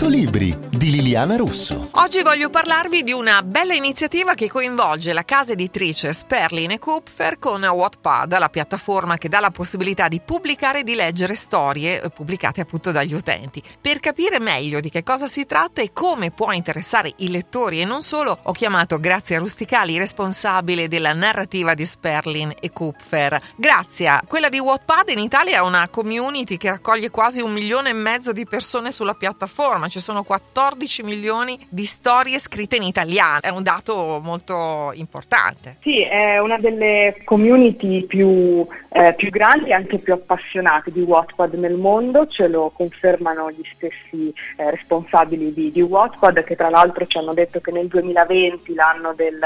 100 libri di Liliana Russo. Oggi voglio parlarvi di una bella iniziativa che coinvolge la casa editrice Sperlin e Kupfer con Wattpad, la piattaforma che dà la possibilità di pubblicare e di leggere storie pubblicate appunto dagli utenti. Per capire meglio di che cosa si tratta e come può interessare i lettori e non solo, ho chiamato Grazia Rusticali, responsabile della narrativa di Sperlin e Kupfer. Grazia, quella di Wattpad in Italia è una community che raccoglie quasi un milione e mezzo di persone sulla piattaforma, ci sono 14 milioni di storie scritte in italiano, è un dato molto importante. Sì, è una delle community più, eh, più grandi e anche più appassionate di Wattpad nel mondo, ce lo confermano gli stessi eh, responsabili di, di Wattpad che tra l'altro ci hanno detto che nel 2020, l'anno del,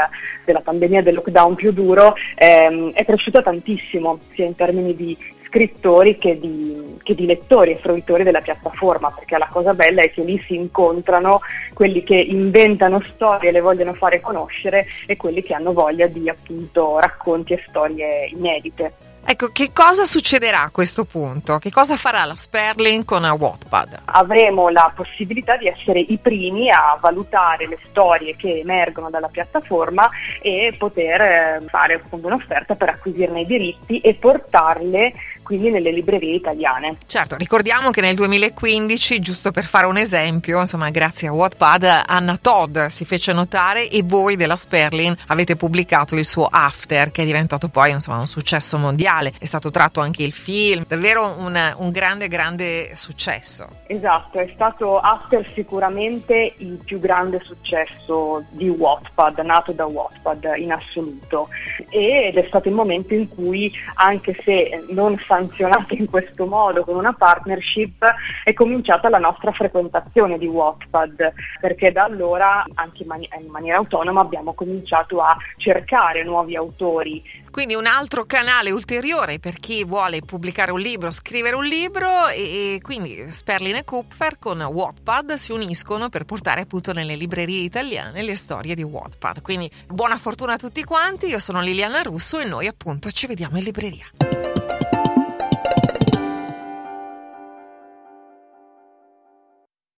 della pandemia del lockdown più duro, ehm, è cresciuta tantissimo sia in termini di scrittori che di, che di, lettori e fruitori della piattaforma, perché la cosa bella è che lì si incontrano quelli che inventano storie e le vogliono fare conoscere e quelli che hanno voglia di appunto racconti e storie inedite. Ecco, che cosa succederà a questo punto? Che cosa farà la Sperling con Wattpad? Avremo la possibilità di essere i primi a valutare le storie che emergono dalla piattaforma e poter eh, fare appunto un'offerta per acquisirne i diritti e portarle quindi nelle librerie italiane. Certo, ricordiamo che nel 2015, giusto per fare un esempio, insomma, grazie a Wattpad, Anna Todd si fece notare e voi della Sperling avete pubblicato il suo After, che è diventato poi insomma, un successo mondiale. È stato tratto anche il film, davvero un, un grande, grande successo. Esatto, è stato After sicuramente il più grande successo di Wattpad, nato da Wattpad in assoluto. Ed è stato il momento in cui, anche se non sa sanzionate in questo modo con una partnership è cominciata la nostra frequentazione di Wattpad perché da allora anche in, mani- in maniera autonoma abbiamo cominciato a cercare nuovi autori quindi un altro canale ulteriore per chi vuole pubblicare un libro, scrivere un libro e, quindi Sperlin e Kupfer con Wattpad si uniscono per portare appunto nelle librerie italiane le storie di Wattpad. Quindi buona fortuna a tutti quanti, io sono Liliana Russo e noi appunto ci vediamo in libreria.